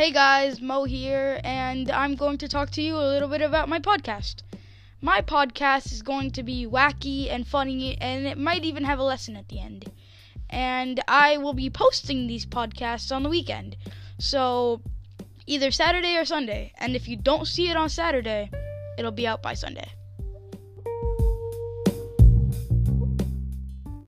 Hey guys, Mo here, and I'm going to talk to you a little bit about my podcast. My podcast is going to be wacky and funny, and it might even have a lesson at the end. And I will be posting these podcasts on the weekend. So, either Saturday or Sunday. And if you don't see it on Saturday, it'll be out by Sunday.